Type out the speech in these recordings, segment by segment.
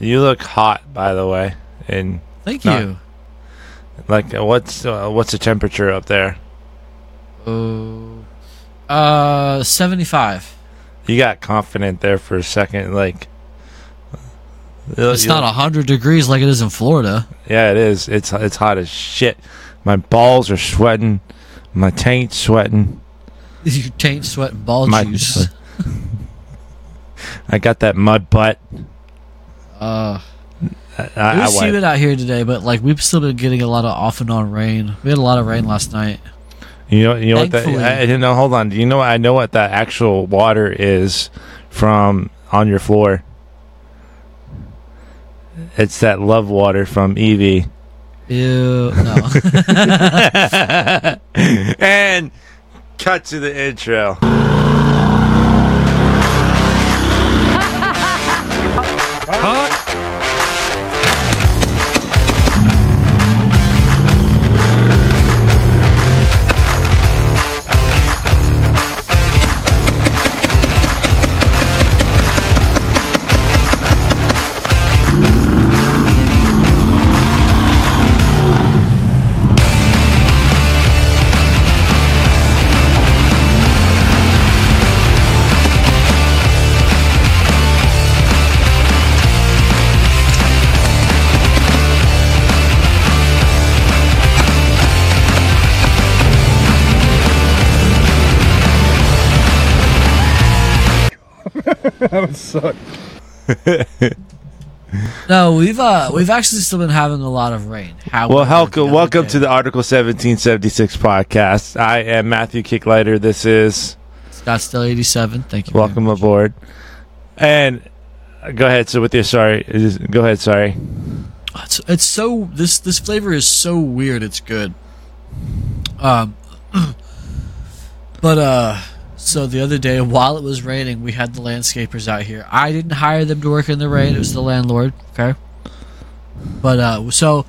You look hot, by the way. And Thank Not- you. like, what's uh, what's the temperature up there? Oh, uh, seventy-five. You got confident there for a second, like. uh, It's not hundred degrees like it is in Florida. Yeah, it is. It's it's hot as shit. My balls are sweating. My taint's sweating. Your taint, sweat, and ball My- juice. I got that mud butt. Uh, I, it was I humid out here today, but like we've still been getting a lot of off and on rain. We had a lot of rain last night. You know, you know what that? Thankfully. I, I know. Hold on. Do you know? I know what that actual water is from on your floor. It's that love water from Evie. Ew, no. and cut to the intro. no, we've uh we've actually still been having a lot of rain. However, Well, the welcome, welcome day- to the Article 1776 podcast. I am Matthew Kicklighter. This is Scott Scottsdale eighty seven. Thank you. very welcome much. aboard. And uh, go ahead. So with your sorry, is- go ahead. Sorry. It's, it's so this this flavor is so weird. It's good. Um, but uh, so the other day while it was raining, we had the landscapers out here. I didn't hire them to work in the rain. It was the landlord. Okay. But uh, so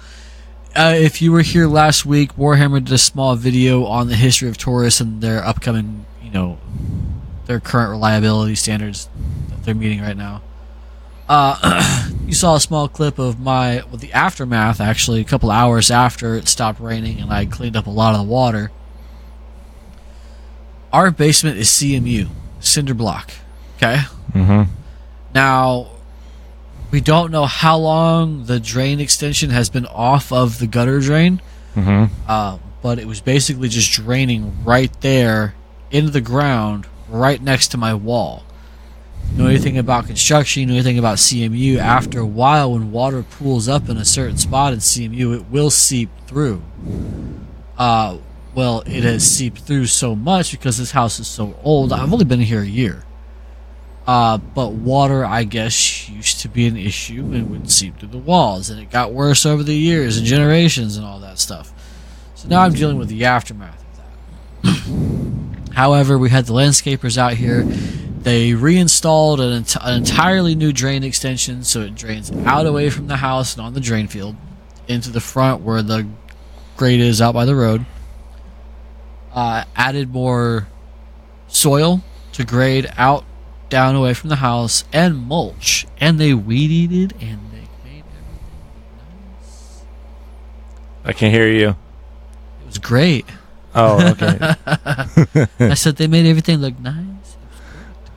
uh, if you were here last week, Warhammer did a small video on the history of Taurus and their upcoming, you know, their current reliability standards that they're meeting right now. Uh, you saw a small clip of my well, the aftermath actually a couple hours after it stopped raining and I cleaned up a lot of the water. Our basement is CMU, cinder block. Okay. Mm-hmm. Now, we don't know how long the drain extension has been off of the gutter drain, Mm-hmm. uh, but it was basically just draining right there into the ground, right next to my wall. You know anything about construction, you know anything about CMU, after a while, when water pools up in a certain spot in CMU, it will seep through. Uh, well, it has seeped through so much because this house is so old. I've only been here a year. Uh, but water, I guess, used to be an issue and would seep through the walls, and it got worse over the years and generations and all that stuff. So now I'm dealing with the aftermath of that. However, we had the landscapers out here. They reinstalled an, ent- an entirely new drain extension so it drains out away from the house and on the drain field into the front where the grate is out by the road. Uh, added more soil to grade out down away from the house and mulch. And they weeded and they made everything nice. I can hear you. It was great. Oh, okay. I said they made everything look nice. It was great.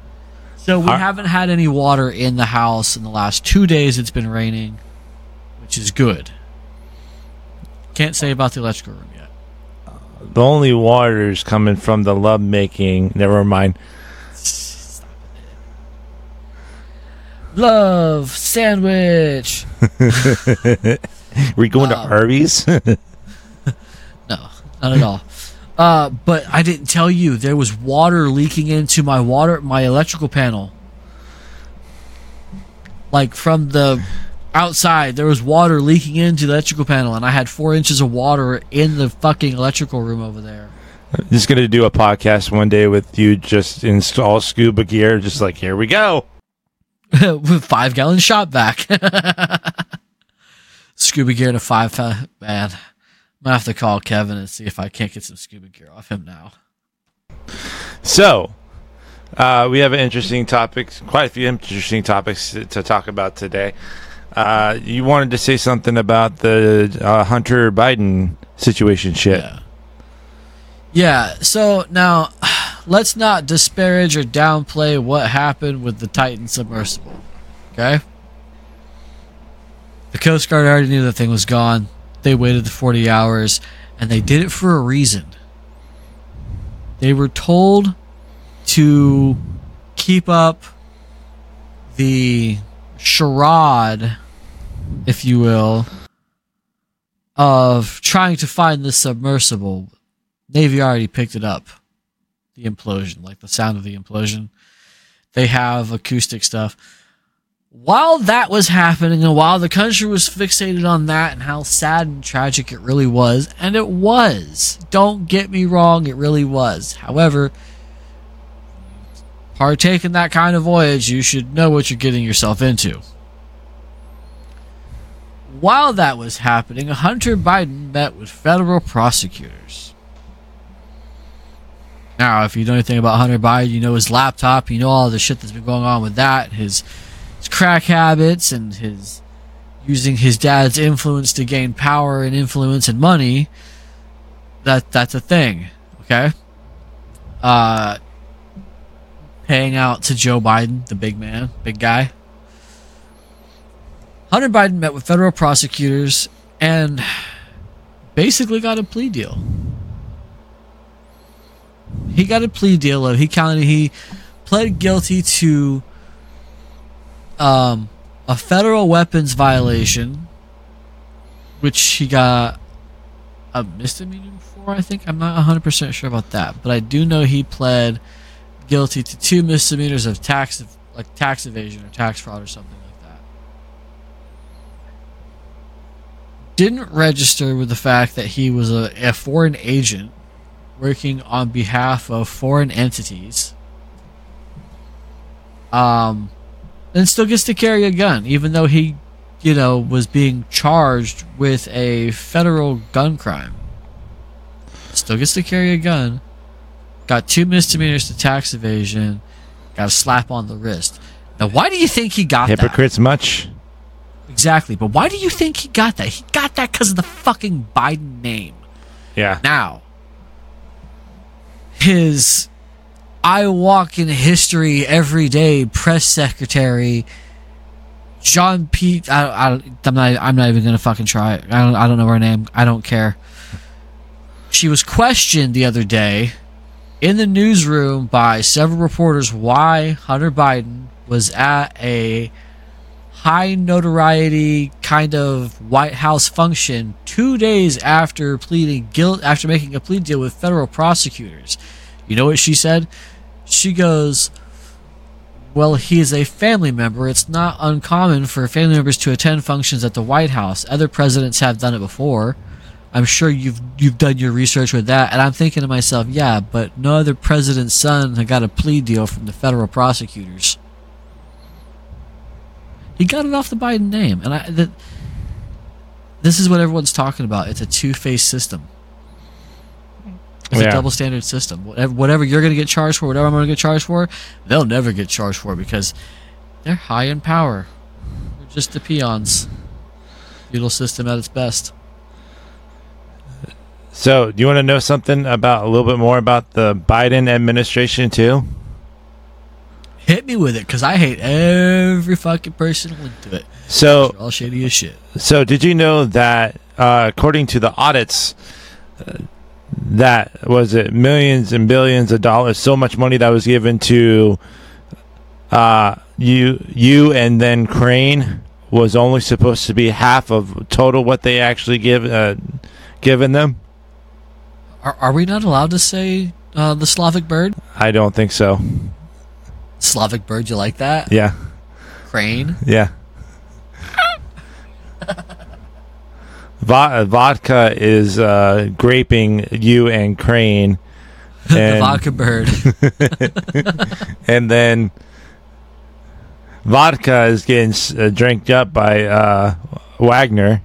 So we Are- haven't had any water in the house in the last two days. It's been raining, which is good. Can't say about the electrical room. The only water is coming from the love making. Never mind. Love sandwich. we going to Arby's? No, not at all. Uh, but I didn't tell you there was water leaking into my water my electrical panel. Like from the outside, there was water leaking into the electrical panel, and I had four inches of water in the fucking electrical room over there. just gonna do a podcast one day with you. Just install scuba gear. Just like here we go. With five gallon shot vac. scuba gear to five. Man, I'm gonna have to call Kevin and see if I can't get some scuba gear off him now. So, uh, we have an interesting topic, quite a few interesting topics to, to talk about today. Uh, you wanted to say something about the uh, Hunter Biden situation shit. Yeah. Yeah. So now, let's not disparage or downplay what happened with the Titan submersible. Okay. The Coast Guard already knew the thing was gone. They waited the 40 hours, and they did it for a reason. They were told to keep up the charade, if you will, of trying to find this submersible. Navy already picked it up. The implosion, like the sound of the implosion. They have acoustic stuff. While that was happening and while the country was fixated on that and how sad and tragic it really was, and it was, don't get me wrong, it really was. However, partake in that kind of voyage, you should know what you're getting yourself into. While that was happening, Hunter Biden met with federal prosecutors. Now, if you know anything about Hunter Biden, you know his laptop, you know all the shit that's been going on with that, his, his crack habits, and his using his dad's influence to gain power and influence and money. That that's a thing, okay? Uh, paying out to Joe Biden, the big man, big guy. Hunter Biden met with federal prosecutors and basically got a plea deal. He got a plea deal of he counted he pled guilty to um, a federal weapons violation, which he got a misdemeanor for. I think I'm not 100 percent sure about that, but I do know he pled guilty to two misdemeanors of tax, like tax evasion or tax fraud or something like that. Didn't register with the fact that he was a, a foreign agent working on behalf of foreign entities. Um, and still gets to carry a gun, even though he, you know, was being charged with a federal gun crime. Still gets to carry a gun got two misdemeanors to tax evasion, got a slap on the wrist. Now, why do you think he got Hypocrites much? Exactly, but why do you think he got that? He got that because of the fucking Biden name. Yeah. Now, his I walk in history every day press secretary, John Pete. I, I, I'm not. I'm not even gonna fucking try it. I don't. I don't know her name. I don't care. She was questioned the other day in the newsroom by several reporters why Hunter Biden was at a high notoriety kind of White House function two days after pleading guilt after making a plea deal with federal prosecutors. You know what she said? She goes, Well, he is a family member. It's not uncommon for family members to attend functions at the White House. Other presidents have done it before. I'm sure you've you've done your research with that, and I'm thinking to myself, yeah, but no other president's son had got a plea deal from the federal prosecutors. He got it off the Biden name, and I that this is what everyone's talking about. It's a two-faced system. It's Yeah. a double standard system. Whatever, whatever you're going to get charged for, whatever I'm going to get charged for, they'll never get charged for because they're high in power. They're just the peons. Feudal system at its best. So, do you want to know something about a little bit more about the Biden administration too? Hit me with it, because I hate every fucking person linked to it. So, They're all shady as shit. So, did you know that uh, according to the audits, uh, that was it millions and billions of dollars, so much money that was given to uh, you, you, and then Crane was only supposed to be half of total what they actually give uh, given them. Are, are we not allowed to say uh, the Slavic bird? I don't think so. Slavic bird, you like that? Yeah, Crane? yeah. Vo- vodka is uh, graping you and Crane, the and vodka bird. and then vodka is getting uh, drank up by uh, Wagner.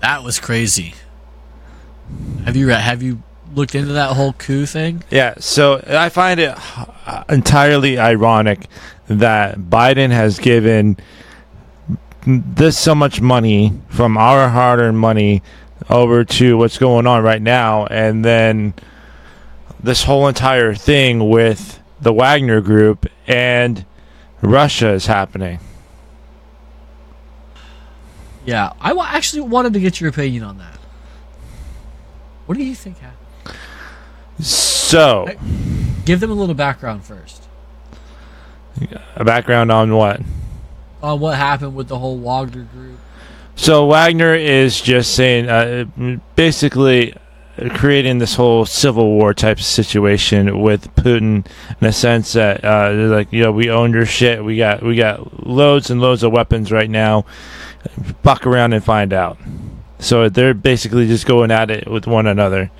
that was crazy. Have you read? Have you looked into that whole coup thing? Yeah, so I find it entirely ironic that Biden has given this so much money from our hard-earned money over to what's going on right now, and then this whole entire thing with the Wagner Group and Russia is happening. Yeah, I actually wanted to get your opinion on that. What do you think happened? So, Give them a little background first a background on what? on what happened with the whole Wagner group. So Wagner is just saying, uh, basically, creating this whole civil war type of situation with Putin, in a sense that, uh, they're like, you know, we own your shit. We got we got loads and loads of weapons right now. Buck around and find out. So they're basically just going at it with one another,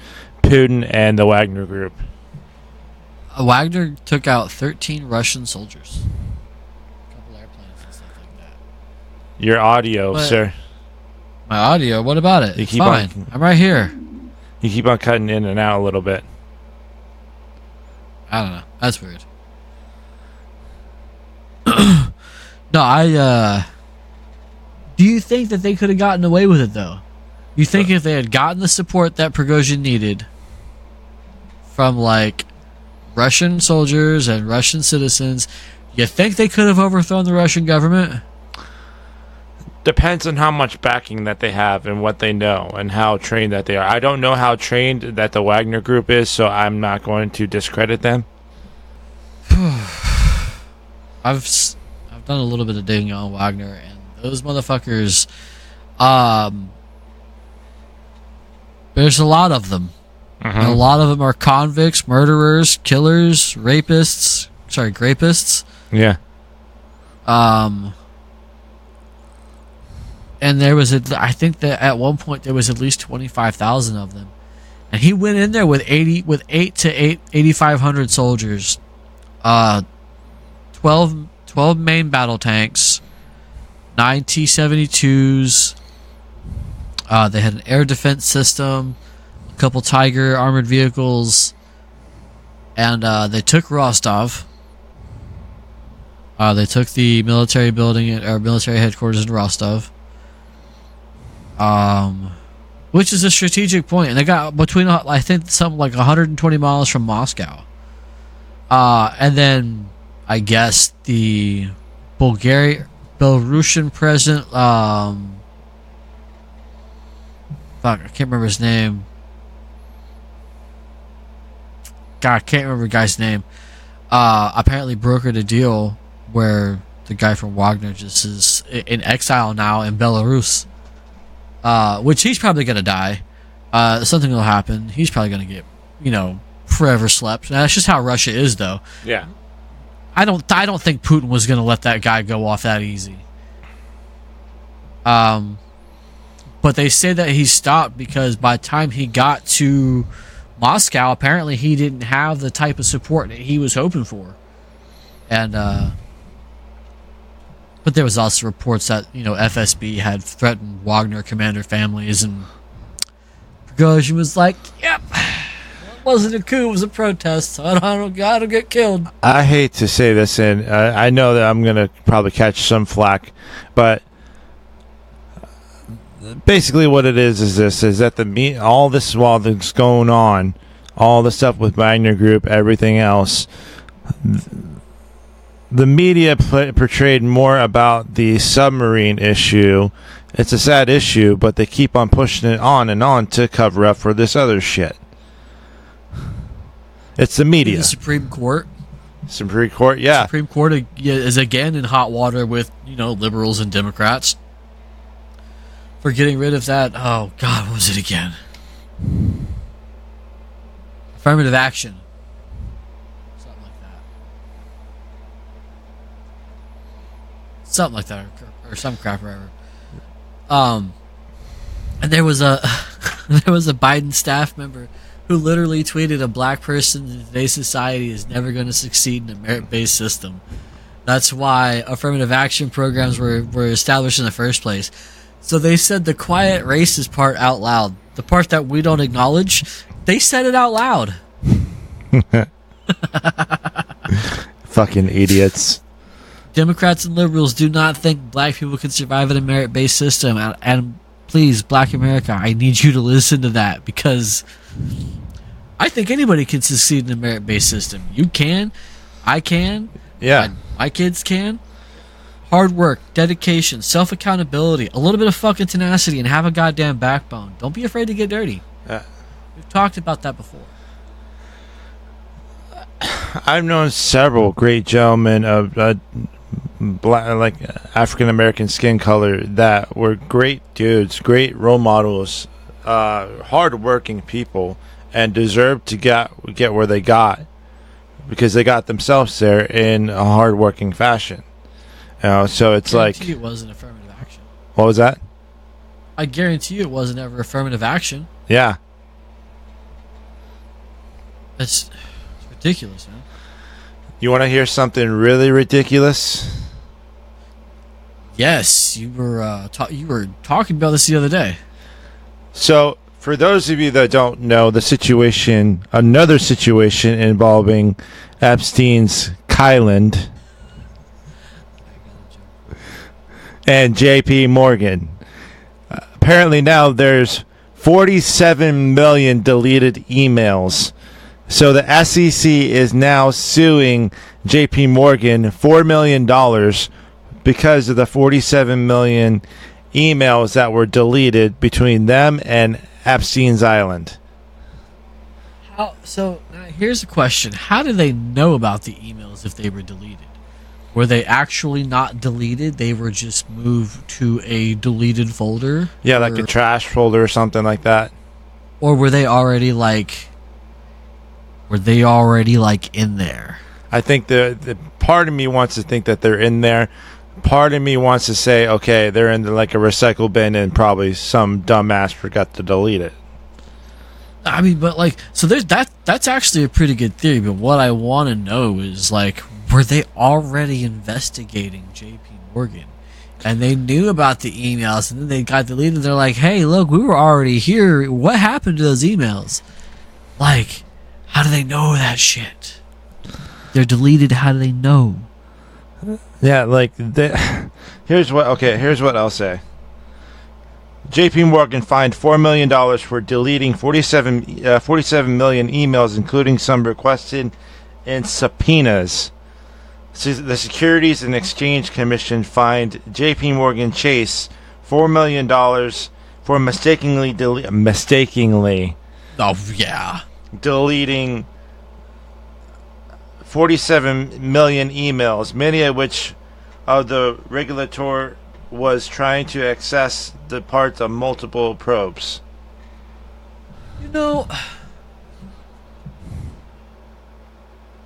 Putin and the Wagner group. Uh, Wagner took out 13 Russian soldiers. A couple airplanes and stuff like that. Your audio, But- sir. My audio, what about it? You keep fine. on- I'm right here. You keep on cutting in and out a little bit. I don't know. That's weird. no, I uh Do you think that they could have gotten away with it though? You think if they had gotten the support that Prigozhin needed from like Russian soldiers and Russian citizens, you think they could have overthrown the Russian government? depends on how much backing that they have and what they know and how trained that they are. I don't know how trained that the Wagner group is, so I'm not going to discredit them. I've I've done a little bit of digging on Wagner, and those motherfuckers, um, there's a lot of them. And a lot of them are convicts, murderers, killers, rapists. Sorry, grapists. Yeah. Um, and there was a, I think that at one point there was at least twenty five thousand of them, and he went in there with eighty, with eight to eight, eighty five hundred soldiers, uh, 12, 12 main battle tanks, nine T seventy twos. Uh, they had an air defense system, couple Tiger armored vehicles, and uh, they took Rostov. Uh, they took the military building or military headquarters in Rostov, um, which is a strategic point, and they got between I think something like 120 miles from Moscow. Uh, and then I guess the Bulgarian Belarusian president, um, fuck, I can't remember his name. God, I can't remember the guy's name. Uh, apparently brokered a deal where the guy from Wagner just is in exile now in Belarus. Uh, which he's probably gonna die. Uh, something will happen. He's probably gonna get, you know, forever slept. Now, That's just how Russia is, though. Yeah. I don't I don't think Putin was going to let that guy go off that easy. Um but they say that he stopped because by the time he got to Moscow apparently he didn't have the type of support that he was hoping for. And uh but there was also reports that, you know, FSB had threatened Wagner commander families and Prigozhin was like, "Yep. It wasn't a coup, it was a protest. I don't, I don't, I get killed." I hate to say this, and uh, I know that I'm going to probably catch some flack, but basically what it is is this: is that the me all this while that's going on, all the stuff with Wagner Group, everything else, th- the media pla portrayed more about the submarine issue. It's a sad issue, but they keep on pushing it on and on to cover up for this other shit. It's the media. The Supreme Court. Supreme Court, yeah. Supreme Court is again in hot water with you know liberals and Democrats for getting rid of that. Oh God, what was it again? Affirmative action. Something like that. Something like that, or, or some crap, or whatever. Um, and there was a there was a Biden staff member who literally tweeted a black person in today's society is never going to succeed in a merit-based system. That's why affirmative action programs were, were established in the first place. So they said the quiet racist part out loud. The part that we don't acknowledge, they said it out loud. Fucking idiots. Democrats and liberals do not think black people can survive in a merit based system. And, and please, black America, I need you to listen to that because I think anybody can succeed in a merit based system. You can, I can, Yeah. and my kids can. Hard work, dedication, self accountability, a little bit of fucking tenacity, and have a goddamn backbone. Don't be afraid to get dirty. We've talked about that before. I've known several great gentlemen of uh, black, like African American skin color that were great dudes, great role models, uh, hardworking people, and deserved to get get where they got because they got themselves there in a hardworking fashion. You know, so it's I like, it wasn't affirmative action. what was that? I guarantee you it wasn't ever affirmative action. Yeah, That's it's ridiculous, man. you want to hear something really ridiculous? Yes, you were uh, ta- you were talking about this the other day. So, for those of you that don't know, the situation, another situation involving Epstein's Island and JP Morgan. Apparently, now there's 47 million deleted emails. So, the SEC is now suing JP Morgan $4 million because of the 47 million emails that were deleted between them and Epstein's Island. How so? Here's a question: How do they know about the emails if they were deleted? Were they actually not deleted? They were just moved to a deleted folder. Yeah, like a trash folder or something like that. or were they already like? Were they already like in there? I think the, the part of me wants to think that they're in there. Part of me wants to say, okay, they're in the, like a recycle bin and probably some dumbass forgot to delete it. I mean, but like, so there's that. That's actually a pretty good theory. But what I want to know is like, were they already investigating J.P. Morgan, and they knew about the emails, and then they got deleted? They're like, hey, look, we were already here. What happened to those emails? Like, how do they know that shit? They're deleted. How do they know? Yeah, like the, here's what. Okay, here's what I'll say. J.P. Morgan fined four million dollars for deleting 47, uh, 47 million emails, including some requested in subpoenas. The Securities and Exchange Commission fined J.P. Morgan Chase four million dollars for mistakenly dele- mistakenly Oh yeah. deleting 47 million emails, many of which of the regulator was trying to access the parts of multiple probes. You know,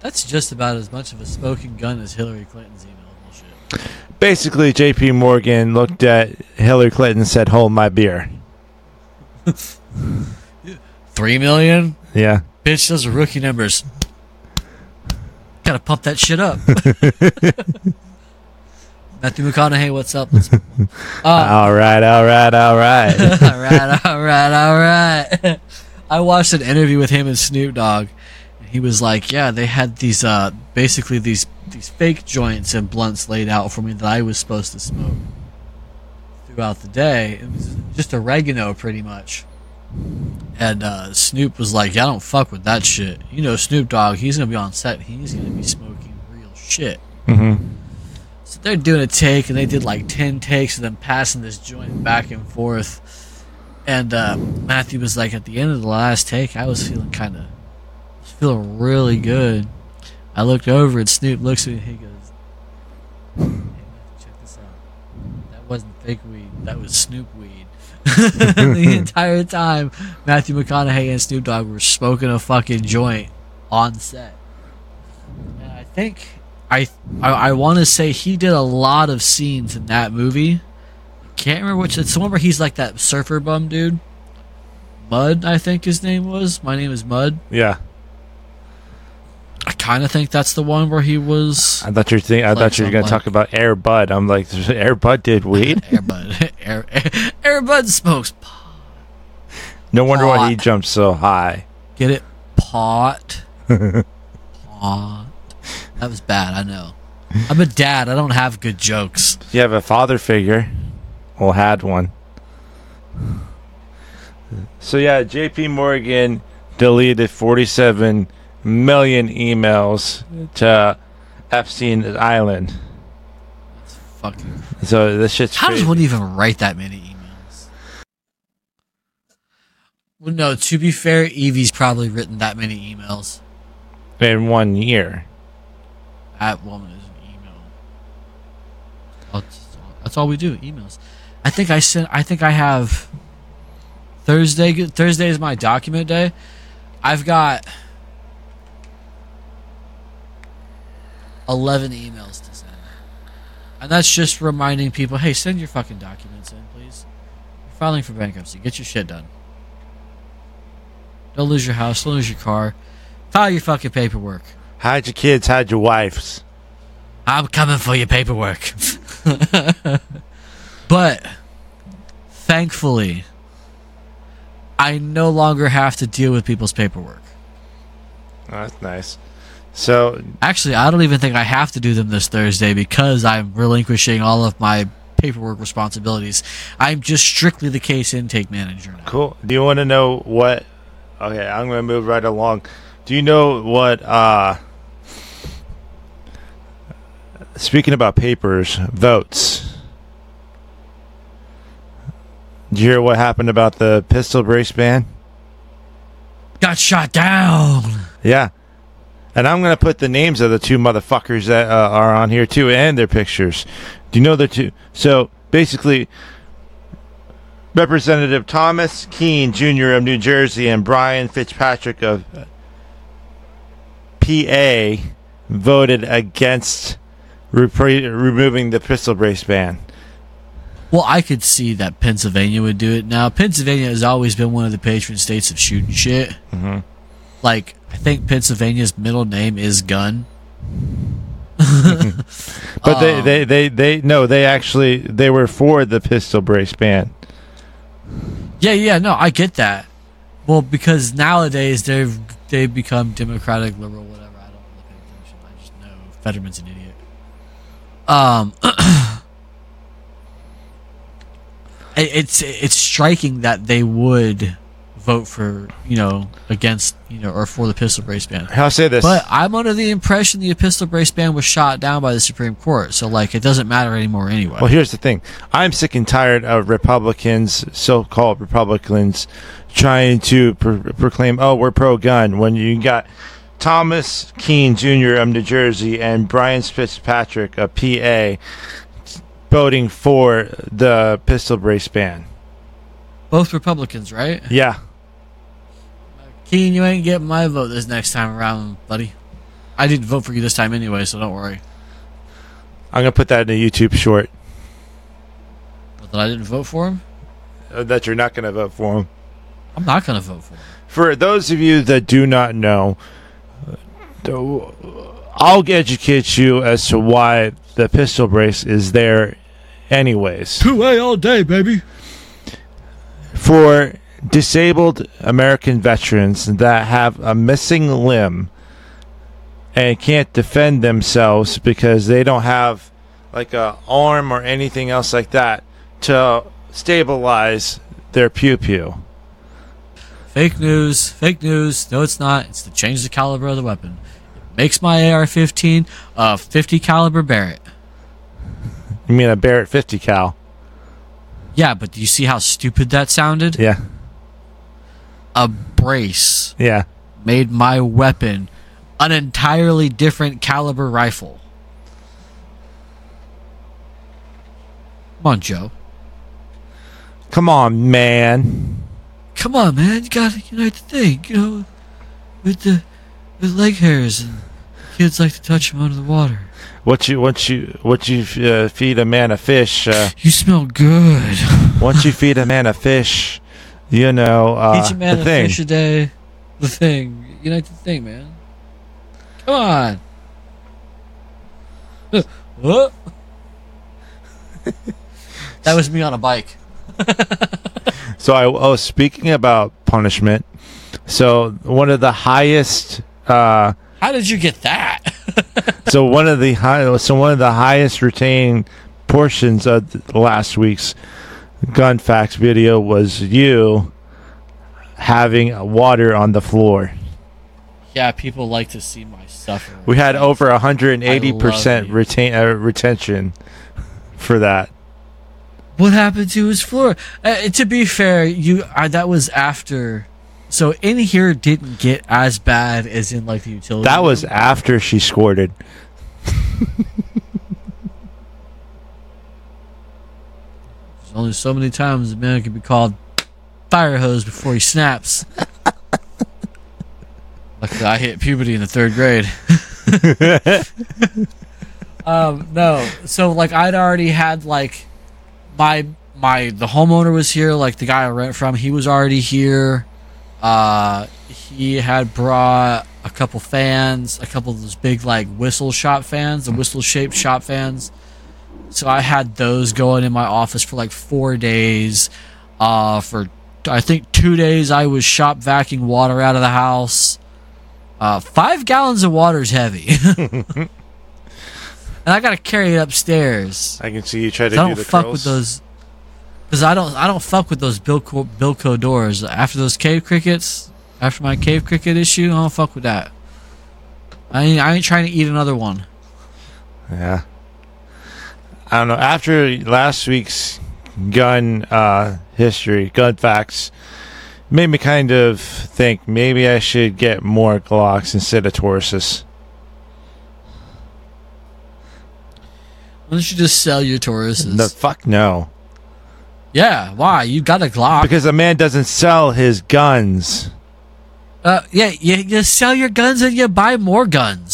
that's just about as much of a smoking gun as Hillary Clinton's email bullshit. Basically, J.P. Morgan looked at Hillary Clinton and said, "Hold my beer." Three million. Yeah, Bitch, those are rookie numbers. Gotta pump that shit up. Matthew McConaughey, what's up? Uh, all right, all right, all right. all right, all right, all right. I watched an interview with him and Snoop Dogg. He was like, "Yeah, they had these, uh, basically these these fake joints and blunts laid out for me that I was supposed to smoke throughout the day. It was just oregano, pretty much." And uh, Snoop was like, "Yeah, I don't fuck with that shit. You know, Snoop Dogg, he's gonna be on set. He's gonna be smoking real shit." hmm So they're doing a take, and they did like ten takes of them passing this joint back and forth. And uh, Matthew was like, at the end of the last take, I was feeling kind of, feeling really mm. good. I looked over, and Snoop looks at me, and he goes, "Hey check this out. That wasn't fake weed. That was Snoop weed." the entire time, Matthew McConaughey and Snoop Dogg were smoking a fucking joint on set. And I think I I, I want to say he did a lot of scenes in that movie. Can't remember which. It's the one where he's like that surfer bum dude. Mud, I think his name was. My name is Mud. Yeah, I, kind of think that's the one where he was I thought you were think, I thought you were going to talk about Air Bud. I'm like, Air Bud did weed. Airbud. Air, Air, Bud smokes pot. No wonder why he Pot. jumped so high. Get it? Pot. pot. That was bad. I know. I'm a dad. I don't have good jokes. You have a father figure. Well, had one. So yeah, J.P. Morgan deleted 47 million emails to Epstein Island. That's fucking. So this shit's How does one even write that many emails? Well, no. To be fair, Evie's probably written that many emails. in one year. That woman is an email. That's, that's all we do. Emails. I think I sent. I think I have. Thursday. Thursday is my document day. I've got eleven emails to send, and that's just reminding people, hey, send your fucking documents in, please. You're filing for bankruptcy. Get your shit done. Don't lose your house. Don't lose your car. File your fucking paperwork. Hide your kids, hide your wives. I'm coming for your paperwork. but thankfully, I no longer have to deal with people's paperwork. Oh, that's nice. So Actually, I don't even think I have to do them this Thursday because I'm relinquishing all of my paperwork responsibilities. I'm just strictly the case intake manager now. cool. Do you want to know what? Okay, I'm going to move right along. Do you know what? uh Speaking about papers, votes. Did you hear what happened about the pistol brace ban? Got shot down. Yeah. And I'm going to put the names of the two motherfuckers that uh, are on here too and their pictures. Do you know the two? So basically, Representative Thomas Kean Jr. of New Jersey and Brian Fitzpatrick of uh, PA voted against repre- removing the pistol brace ban. Well, I could see that Pennsylvania would do it. Now, Pennsylvania has always been one of the patron states of shooting shit. Mhm. Like, I think Pennsylvania's middle name is Gun. But they, they, they, they, no, they actually, they were for the pistol brace ban. Yeah, yeah, no, I get that. Well, because nowadays they've they've become democratic, liberal, whatever. I don't really pay attention. I just know Fetterman's an idiot. Um, it- it's it's striking that they would vote for you know against you know or for the pistol brace ban. I'll say this. But I'm under the impression the pistol brace ban was shot down by the Supreme Court, so like it doesn't matter anymore anyway. Well, here's the thing. I'm sick and tired of Republicans, so-called Republicans, trying to pr- proclaim, "Oh, we're pro-gun," when you got Thomas Kean Jr. of New Jersey and Brian Fitzpatrick of PA voting for the pistol brace ban. Both Republicans, right? Yeah, Kean, you ain't getting my vote this next time around, buddy. I didn't vote for you this time anyway, so don't worry. I'm gonna put that in a YouTube short But that I didn't vote for him, uh, that you're not gonna vote for him. I'm not gonna vote for him. For those of you that do not know, uh, I'll educate you as to why the pistol brace is there, anyways. Two A all day, baby. For disabled American veterans that have a missing limb and can't defend themselves because they don't have like a arm or anything else like that to stabilize their pew pew. Fake news, fake news. No, it's not. It's to change the caliber of the weapon. It makes my AR-15 a 50 caliber Barrett. You mean a Barrett 50 cal? Yeah, but do you see how stupid that sounded? Yeah, A brace yeah. made my weapon an entirely different caliber rifle. Come on, Joe. Come on, man. Come on, man. You gotta unite the thing, you know, with the with leg hairs and kids like to touch them under the water. What you what you what you uh, feed a man a fish? Uh, You smell good. once you feed a man a fish, you know uh, Teach a man the a thing. fish a day. The thing. Unite the thing, man. Come on. What? that was me on a bike. So I oh speaking about punishment. So one of the highest uh How did you get that? so one of the high so one of the highest retained portions of last week's gun facts video was you having water on the floor. yeah, people like to see my suffering. We had over 180% I love you. retain uh, retention for that. What happened to his floor? Uh, to be fair, you uh, that was after. So in here didn't get as bad as in like the utility. That was room. after she squirted. There's only so many times a man can be called fire hose before he snaps. Luckily, I hit puberty in the third grade. um, no, so like I'd already had like my my the homeowner was here, like the guy I rent from, he was already here. Uh, he had brought a couple fans, a couple of those big like whistle shop fans, the whistle shaped shop fans. So I had those going in my office for like four days. Uh, for I think two days I was shop vacuuming water out of the house. Uh, five gallons of water is heavy, and I gotta carry it upstairs. I can see you try to I do don't the fuck curls. with those because I don't I don't fuck with those Bilco Bilco doors. After those cave crickets, after my cave cricket issue, I don't fuck with that. I ain't, I ain't trying to eat another one. Yeah. I don't know. After last week's gun uh, history, gun facts, made me kind of think maybe I should get more Glocks instead of Tauruses. Why don't you just sell your Tauruses? The fuck no. yeah, why? You got a Glock. Because a man doesn't sell his guns. uh, yeah, you, you sell your guns and you buy more guns.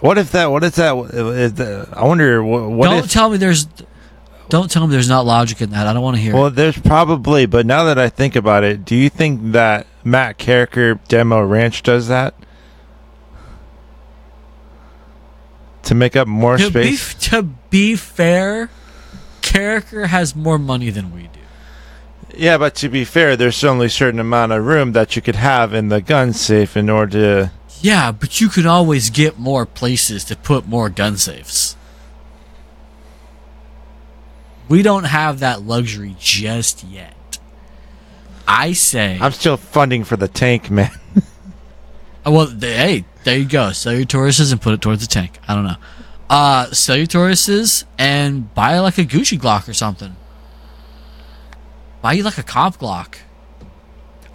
What if that? What if that? If I wonder. What, what don't if? tell me there's. Don't tell me there's not logic in that. I don't want to hear. it. well, there's probably, but now that I think about it, do you think that Matt Carriker Demo Ranch does that to make up more to be, space? to be fair, Carriker has more money than we do. Yeah, but to be fair, there's only a certain amount of room that you could have in the gun safe in order to. Yeah, but you can always get more places to put more gun safes. We don't have that luxury just yet. I say, I'm still funding for the tank, man. Uh, well, hey, there you go. Sell your Tauruses and put it towards the tank. I don't know. Uh, sell your Tauruses and buy like a Gucci Glock or something. Buy you like a comp Glock.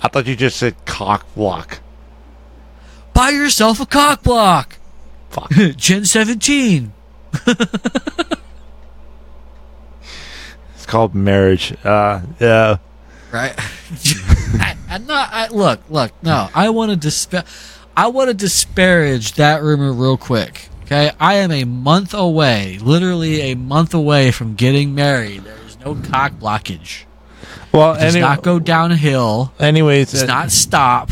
I thought you just said cock block. Buy yourself a cock block. Fuck. Gen 17. It's called marriage. Uh, yeah. right? I, I'm not. I, look, look. No, I want to dispa- I want to disparage that rumor real quick. Okay, I am a month away, literally a month away from getting married. There is no cock blockage. Well, It does not go downhill. anyways, Does uh, not stop.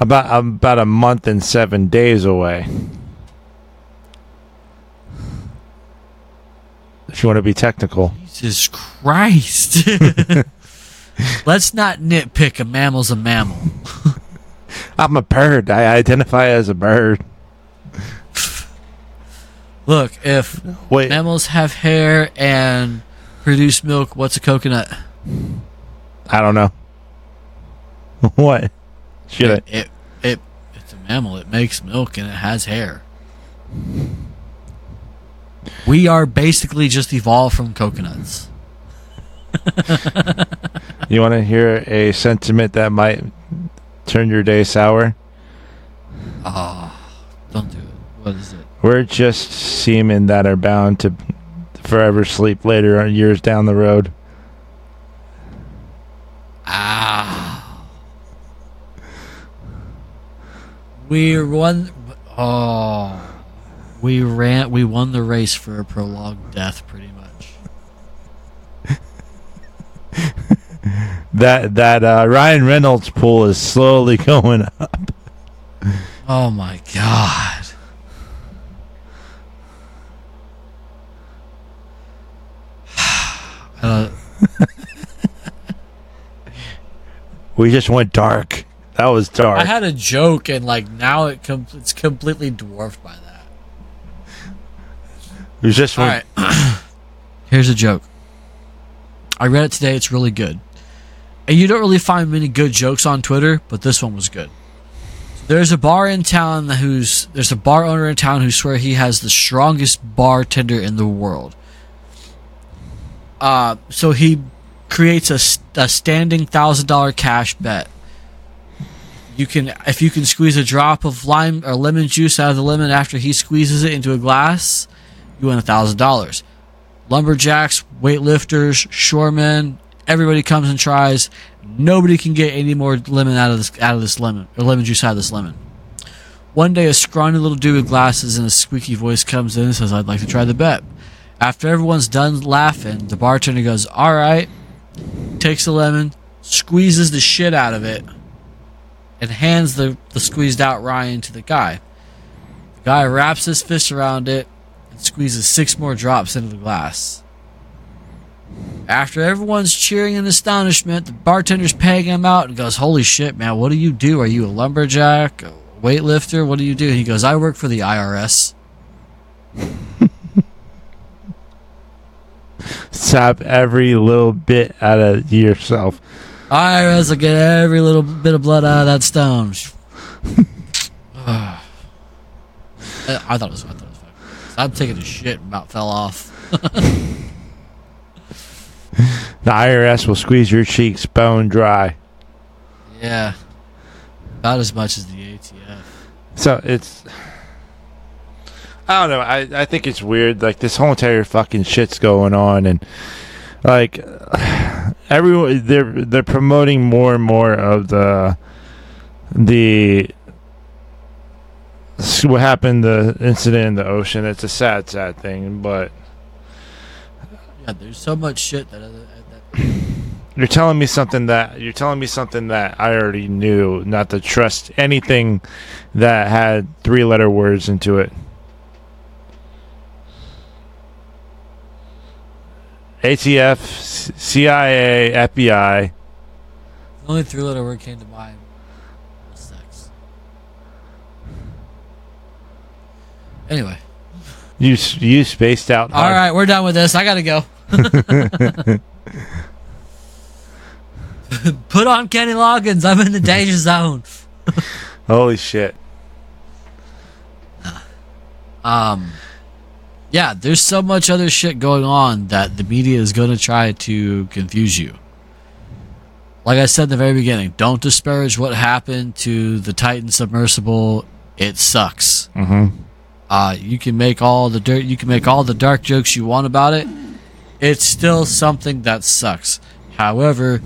About about a month and seven days away. If you want to be technical, Jesus Christ. Let's not nitpick. A mammal's a mammal. I'm a bird. I identify as a bird. Look, if Wait, mammals have hair and produce milk, what's a coconut? I don't know. what? Should it, it it it's a mammal. It makes milk and it has hair. We are basically just evolved from coconuts. You want to hear a sentiment that might turn your day sour? Ah, don't do it. What is it? We're just seamen that are bound to forever sleep later on years down the road. Ah. We won. Oh, we ran. We won the race for a prolonged death, pretty much. That that uh, Ryan Reynolds pool is slowly going up. Oh my god. Uh, We just went dark. That was dark. I had a joke and like now it com- it's completely dwarfed by that. we just All went. right. Here's a joke. I read it today. It's really good. And you don't really find many good jokes on Twitter, but this one was good. There's a bar in town who's there's a bar owner in town who swear he has the strongest bartender in the world. Uh, so he creates a, a standing thousand dollar cash bet. You can if you can squeeze a drop of lime or lemon juice out of the lemon after he squeezes it into a glass, you win a thousand dollars. Lumberjacks, weightlifters, shoremen, everybody comes and tries. Nobody can get any more lemon out of this out of this lemon or lemon juice out of this lemon. One day, a scrawny little dude with glasses and a squeaky voice comes in and says, "I'd like to try the bet." After everyone's done laughing, the bartender goes, "All right." Takes the lemon, squeezes the shit out of it, and hands the, the squeezed out Ryan to the guy. The guy wraps his fist around it and squeezes six more drops into the glass. After everyone's cheering in astonishment, the bartender's paying him out and goes, Holy shit, man, what do you do? Are you a lumberjack? A weightlifter? What do you do? He goes, I work for the IRS. Sap every little bit out of yourself. IRS will get every little bit of blood out of that stone. I I thought it was. I thought it was fun. I'm taking a shit and about fell off. The IRS will squeeze your cheeks bone dry. Yeah, about as much as the ATF. So it's. I don't know. I, I think it's weird. Like this whole entire fucking shit's going on, and like everyone they're they're promoting more and more of the the what happened the incident in the ocean. It's a sad, sad thing, but Yeah, there's so much shit that. Uh, that you're telling me something that you're telling me something that I already knew. Not to trust anything that had three letter words into it. ATF, CIA, FBI. the only three-letter word came to mind was sex. Anyway, You you spaced out. all hard. right, we're done with this. I gotta go. Put on Kenny Loggins. I'm in the danger zone. Holy shit. um yeah there's so much other shit going on that the media is going to try to confuse you. Like i said in the very beginning don't disparage what happened to the titan submersible. It sucks. Mm-hmm. uh you can make all the dirt you can make all the dark jokes you want about it. It's still something that sucks. However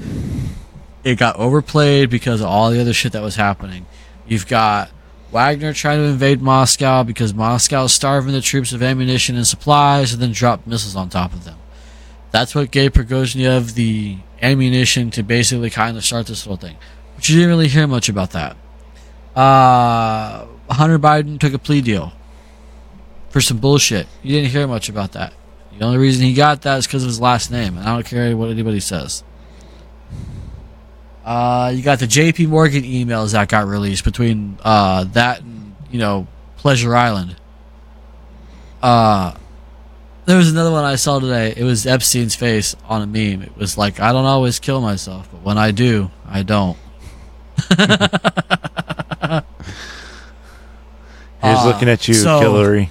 it got overplayed because of all the other shit that was happening. You've got Wagner trying to invade Moscow because Moscow starving the troops of ammunition and supplies and then dropped missiles on top of them. That's what gave Prigozhin the ammunition to basically kind of start this whole thing. But you didn't really hear much about that. Uh, Hunter Biden took a plea deal for some bullshit. You didn't hear much about that. The only reason he got that is because of his last name, and I don't care what anybody says. Uh, you got the J.P. Morgan emails that got released between uh, that and you know Pleasure Island. Uh, there was another one I saw today. It was Epstein's face on a meme. It was like, I don't always kill myself, but when I do, I don't. He's Uh, looking at you, so- Hillary.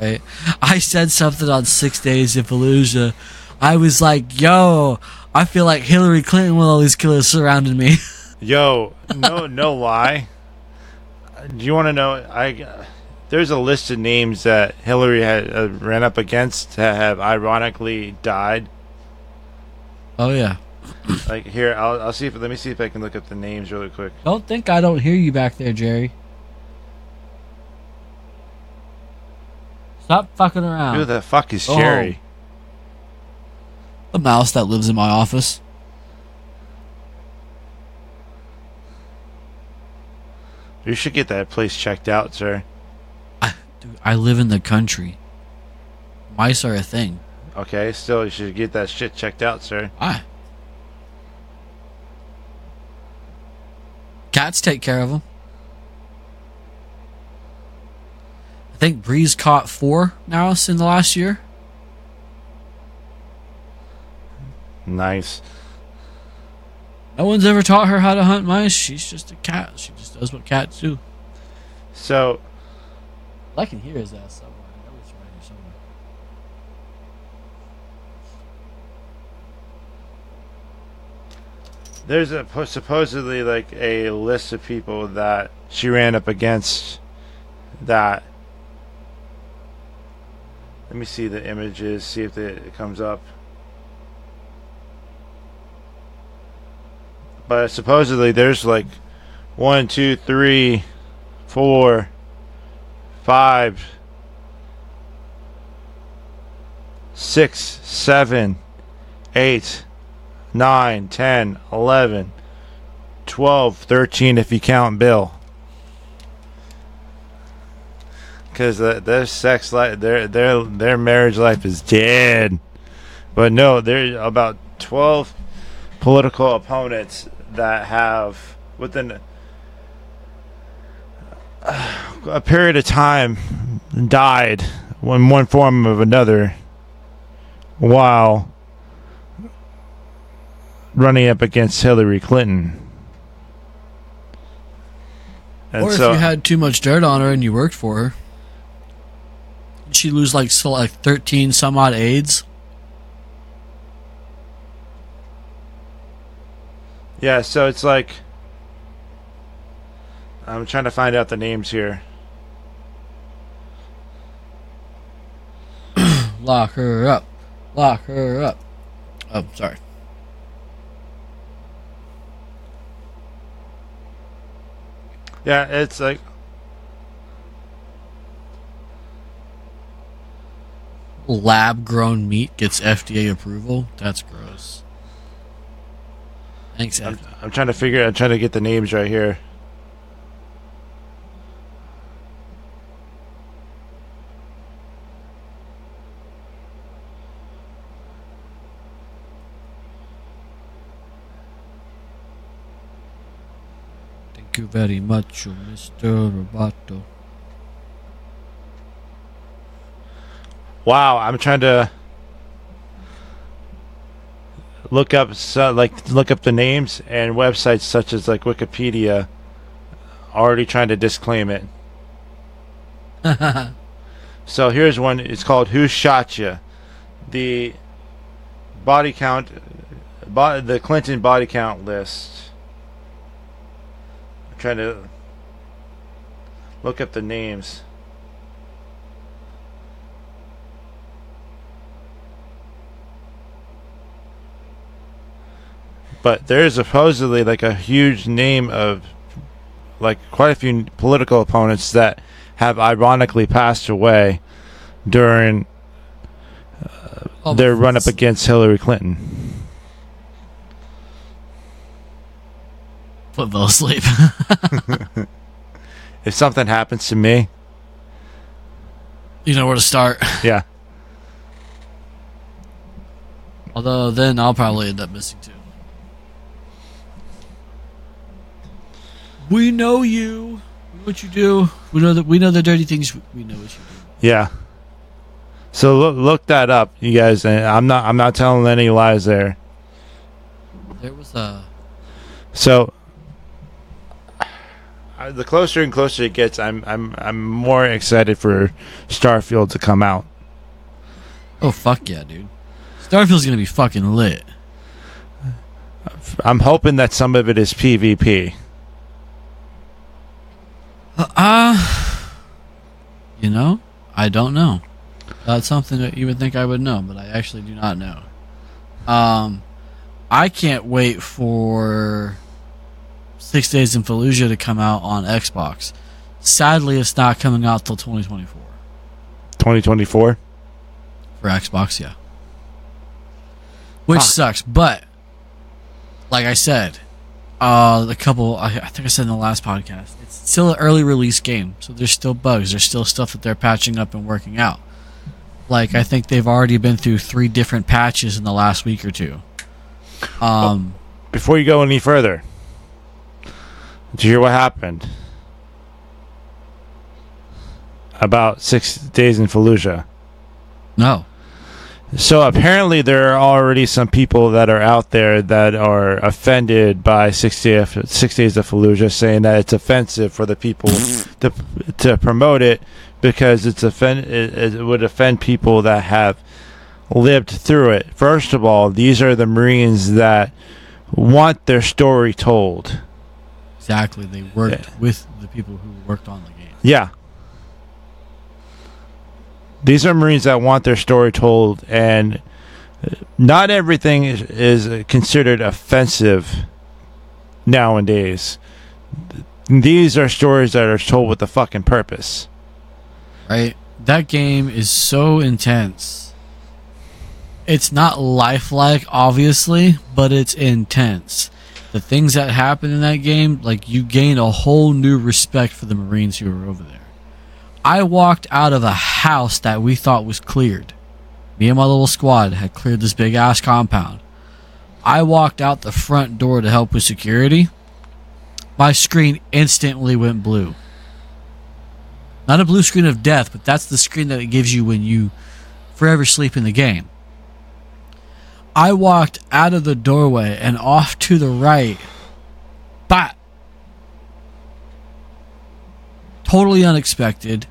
right? I said something on Six Days in Fallujah. I was like, "Yo, I feel like Hillary Clinton with all these killers surrounding me." Yo, no, no lie. Do you want to know? I there's a list of names that Hillary had uh, ran up against that have ironically died. oh yeah. Like here, I'll, I'll see if let me see if I can look up the names really quick. Don't think I don't hear you back there, Jerry. Stop fucking around. Who the fuck is Oh. A mouse that lives in my office. You should get that place checked out, sir. Dude, I live in the country. Mice are a thing. Okay, still, you should get that shit checked out, sir. Why? Cats take care of them. I think Breeze caught four now in the last year. Nice. No one's ever taught her how to hunt mice. She's just a cat. She just does what cats do. So, I can hear is that somewhere. I know it's right here somewhere. there's a supposedly like a list of people that she ran up against that let me see the images see if it comes up but supposedly there's like one two three four five six seven eight 9, 10, 11, 12, 13 if you count Bill. Because their sex life, their their their marriage life is dead. But no, there's about 12 political opponents that have within a period of time died in one form of another while running up against Hillary Clinton. And or so, if you had too much dirt on her and you worked for her, she lose like so like thirteen some odd aides. Yeah, so it's like I'm trying to find out the names here. Lock her up. Lock her up. Oh, sorry. Yeah, it's like Lab grown meat gets FDA approval. That's gross. Thanks, I'm, I'm trying to figure. I'm trying to get the names right here. Thank you very much, Mr. Roboto. Wow, I'm trying to look up so, like look up the names and websites such as like Wikipedia already trying to disclaim it. So here's one. It's called "Who Shot Ya?" The body count, bo- the Clinton body count list. I'm trying to look up the names. But there's supposedly like a huge name of like quite a few political opponents that have ironically passed away during Oh, their run up against Hillary Clinton. Put fell asleep. If something happens to me, you know where to start. yeah, Although then I'll probably end up missing too. We know you. We know what you do. We know that we know the dirty things. We know what you do. yeah. So look look that up, you guys. And I'm not I'm not telling any lies there. There was a So uh, the closer and closer it gets, I'm I'm I'm more excited for Starfield to come out. oh fuck yeah, dude. Starfield's gonna be fucking lit. I'm hoping that some of it is PvP. Uh, uh you know, I don't know. That's something that you would think I would know, but I actually do not know. Um, I can't wait for Six Days in Fallujah to come out on Xbox. Sadly, it's not coming out till 2024 2024. for Xbox. Yeah, which Fuck. sucks. But like I said, uh, a couple. I, I think I said in the last podcast. It's still an early release game, so there's still bugs. There's still stuff that they're patching up and working out. Like I think they've already been through three different patches in the last week or two. Um, Before you go any further, did you hear what happened about six days in Fallujah? no. So apparently, there are already some people that are out there that are offended by 60, six days of Fallujah, saying that it's offensive for the people to to promote it because it's offend it, it would offend people that have lived through it. First of all, these are the Marines that want their story told. Exactly. They worked Yeah. with the people who worked on the game. Yeah. These are Marines that want their story told, and not everything is, is considered offensive nowadays. These are stories that are told with a fucking purpose. right? That game is so intense. It's not lifelike, obviously, but it's intense. The things that happen in that game, like you gain a whole new respect for the Marines who are over there. I walked out of a house that we thought was cleared. Me and my little squad had cleared this big ass compound. I walked out the front door to help with security. My screen instantly went blue. Not a blue screen of death, but that's the screen that it gives you when you forever sleep in the game. I walked out of the doorway and off to the right. But totally unexpected.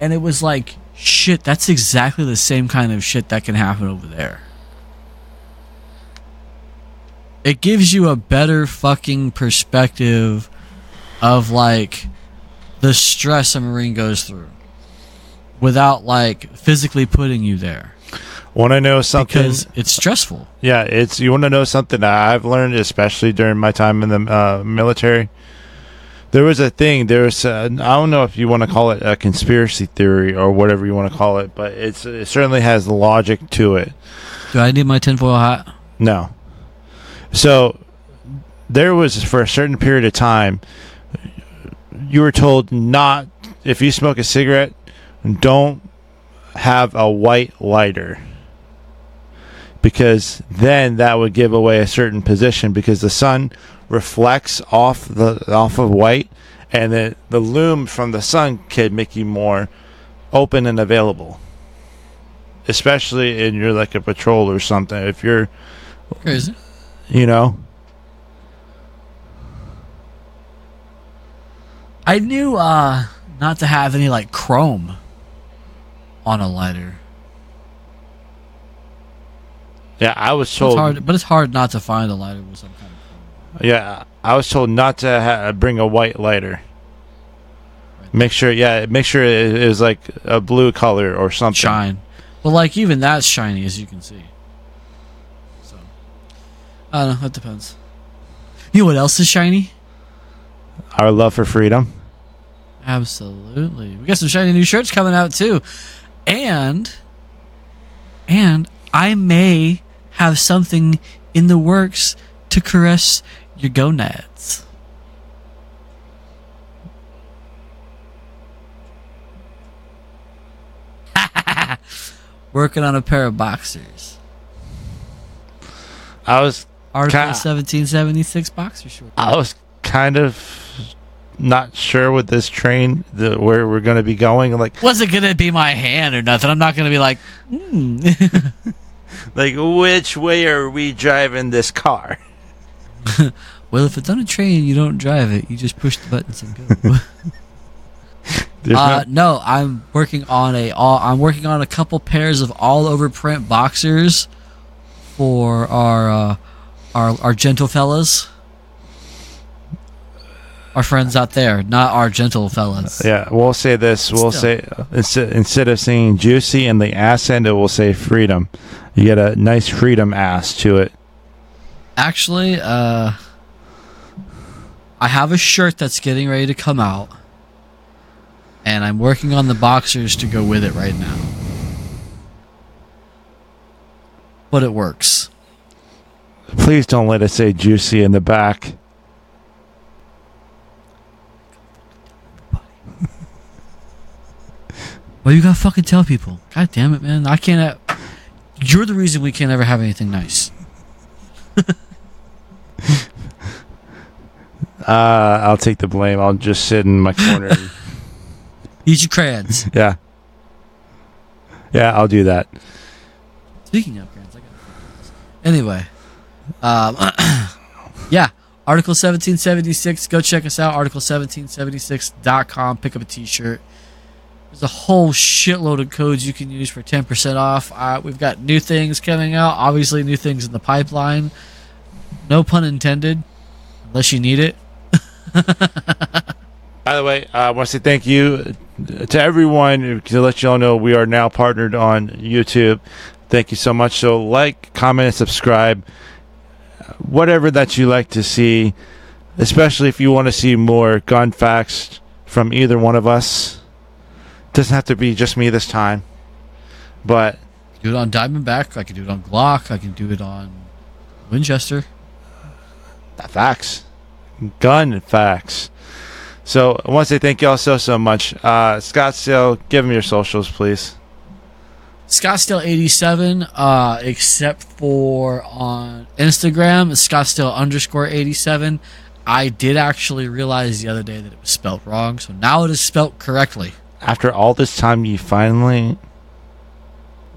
And it was like, shit, that's exactly the same kind of shit that can happen over there. It gives you a better fucking perspective of like the stress a marine goes through without like physically putting you there Want to know something? because it's stressful. Yeah, it's you want to know something that I've learned, especially during my time in the uh, military. There was a thing. There's I don't know if you want to call it a conspiracy theory or whatever you want to call it, but it's it certainly has logic to it. Do I need my tinfoil hat? No. So there was for a certain period of time you were told not if you smoke a cigarette, don't have a white lighter. Because then that would give away a certain position because the sun reflects off the off of white and the, the loom from the sun can make you more open and available. Especially in you're like a patrol or something. If you're Crazy. you know I knew uh not to have any like chrome on a lighter. yeah i was It's told hard, but it's hard not to find a lighter with some kind of chrome. Yeah i was told not to ha- bring a white lighter make sure yeah make sure it is like a blue color or something shine. But like even that's shiny as you can see. So I don't know, that depends. You know what else is shiny? our love for freedom Absolutely. We got some shiny new shirts coming out too. And and I may have something in the works to caress your gonads. Working on a pair of boxers. i was Article Ca- 1776 boxer short. i was kind of not sure with this train the, where we're going to be going like Wasn't gonna be my hand or nothing. I'm not gonna be like, hmm. like which way are we driving this car well, if it's on a train, you don't drive it. You just push the buttons and go. Uh, no- no, I'm working on a. All, I'm working on a couple pairs of all over print boxers for our uh, our our gentle fellas, our friends out there, not our gentle fellas. Yeah, we'll say this. We'll Still. say uh, instead, instead of saying juicy in the ass end, it will say freedom. You get a nice freedom ass to it. Actually, uh, I have a shirt that's getting ready to come out, and I'm working on the boxers to go with it right now. But it works. Please don't let it say juicy in the back. Well, you gotta fucking tell people. God damn it, man! I can't. You're the reason we can't ever have anything nice. Uh, I'll take the blame. I'll just sit in my corner. and- Eat your crayons. yeah. Yeah, I'll do that. Speaking of crayons, I got anyway. Um, yeah, Article 1776. Go check us out. Article1776.com. Pick up a T-shirt. There's a whole shitload of codes you can use for 10% off. Uh, we've got new things coming out. Obviously, new things in the pipeline. No pun intended, unless you need it. By the way, uh, I want to say thank you to everyone to let you all know we are now partnered on YouTube. Thank you so much. So, like, comment, and subscribe. Whatever that you like to see, especially if you want to see more gun facts from either one of us. Doesn't have to be just me this time, but Do it on Diamondback. I can do it on Glock. I can do it on Winchester. Facts, gun facts. So I want to say thank you all so so much. Uh, Scottsdale, give them your socials, please. Scottsdale eighty seven, uh, except for on Instagram, Scottsdale underscore eighty seven. I did actually realize the other day that it was spelt wrong, so now it is spelt correctly. After all this time, you finally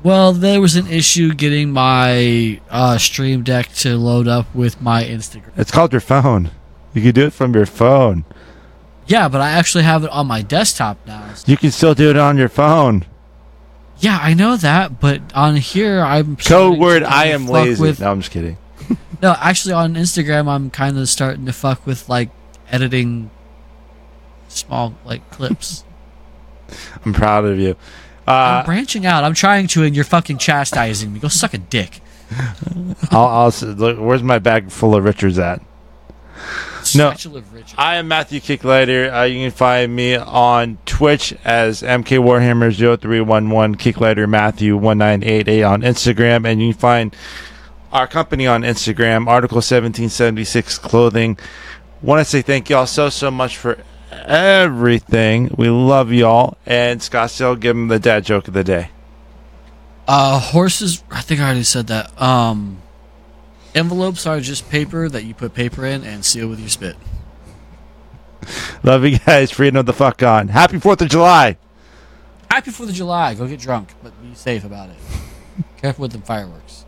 Well, there was an issue getting my uh, Stream Deck to load up with my Instagram. It's called your phone. You can do it from your phone. Yeah, but I actually have it on my desktop now. You can still do it on your phone. Yeah, I know that, but on here I'm Code word to I am lazy. With, No, I'm just kidding. No, actually, on Instagram, I'm kind of starting to fuck with like editing small like clips. I'm proud of you. I'm Uh, branching out. I'm trying to, and you're fucking chastising me. Go suck a dick. I'll, I'll s- look. Where's my bag full of Richards at? No. Statue of Richard. I am Matthew Kicklighter. Uh, you can find me on Twitch as MK Warhammer 0311 Kicklighter Matthew 1988 on Instagram, and you can find our company on Instagram, Article 1776 Clothing. Want to say thank y'all so so much for everything. We love y'all, and Scottsdale, give him the dad joke of the day. Uh, horses. I think I already said that. Um, envelopes are just paper that you put paper in and seal with your spit. Love you guys. Freedom of the fuck on. Happy Fourth of July. Happy Fourth of July. Go get drunk, but be safe about it. Careful with the fireworks.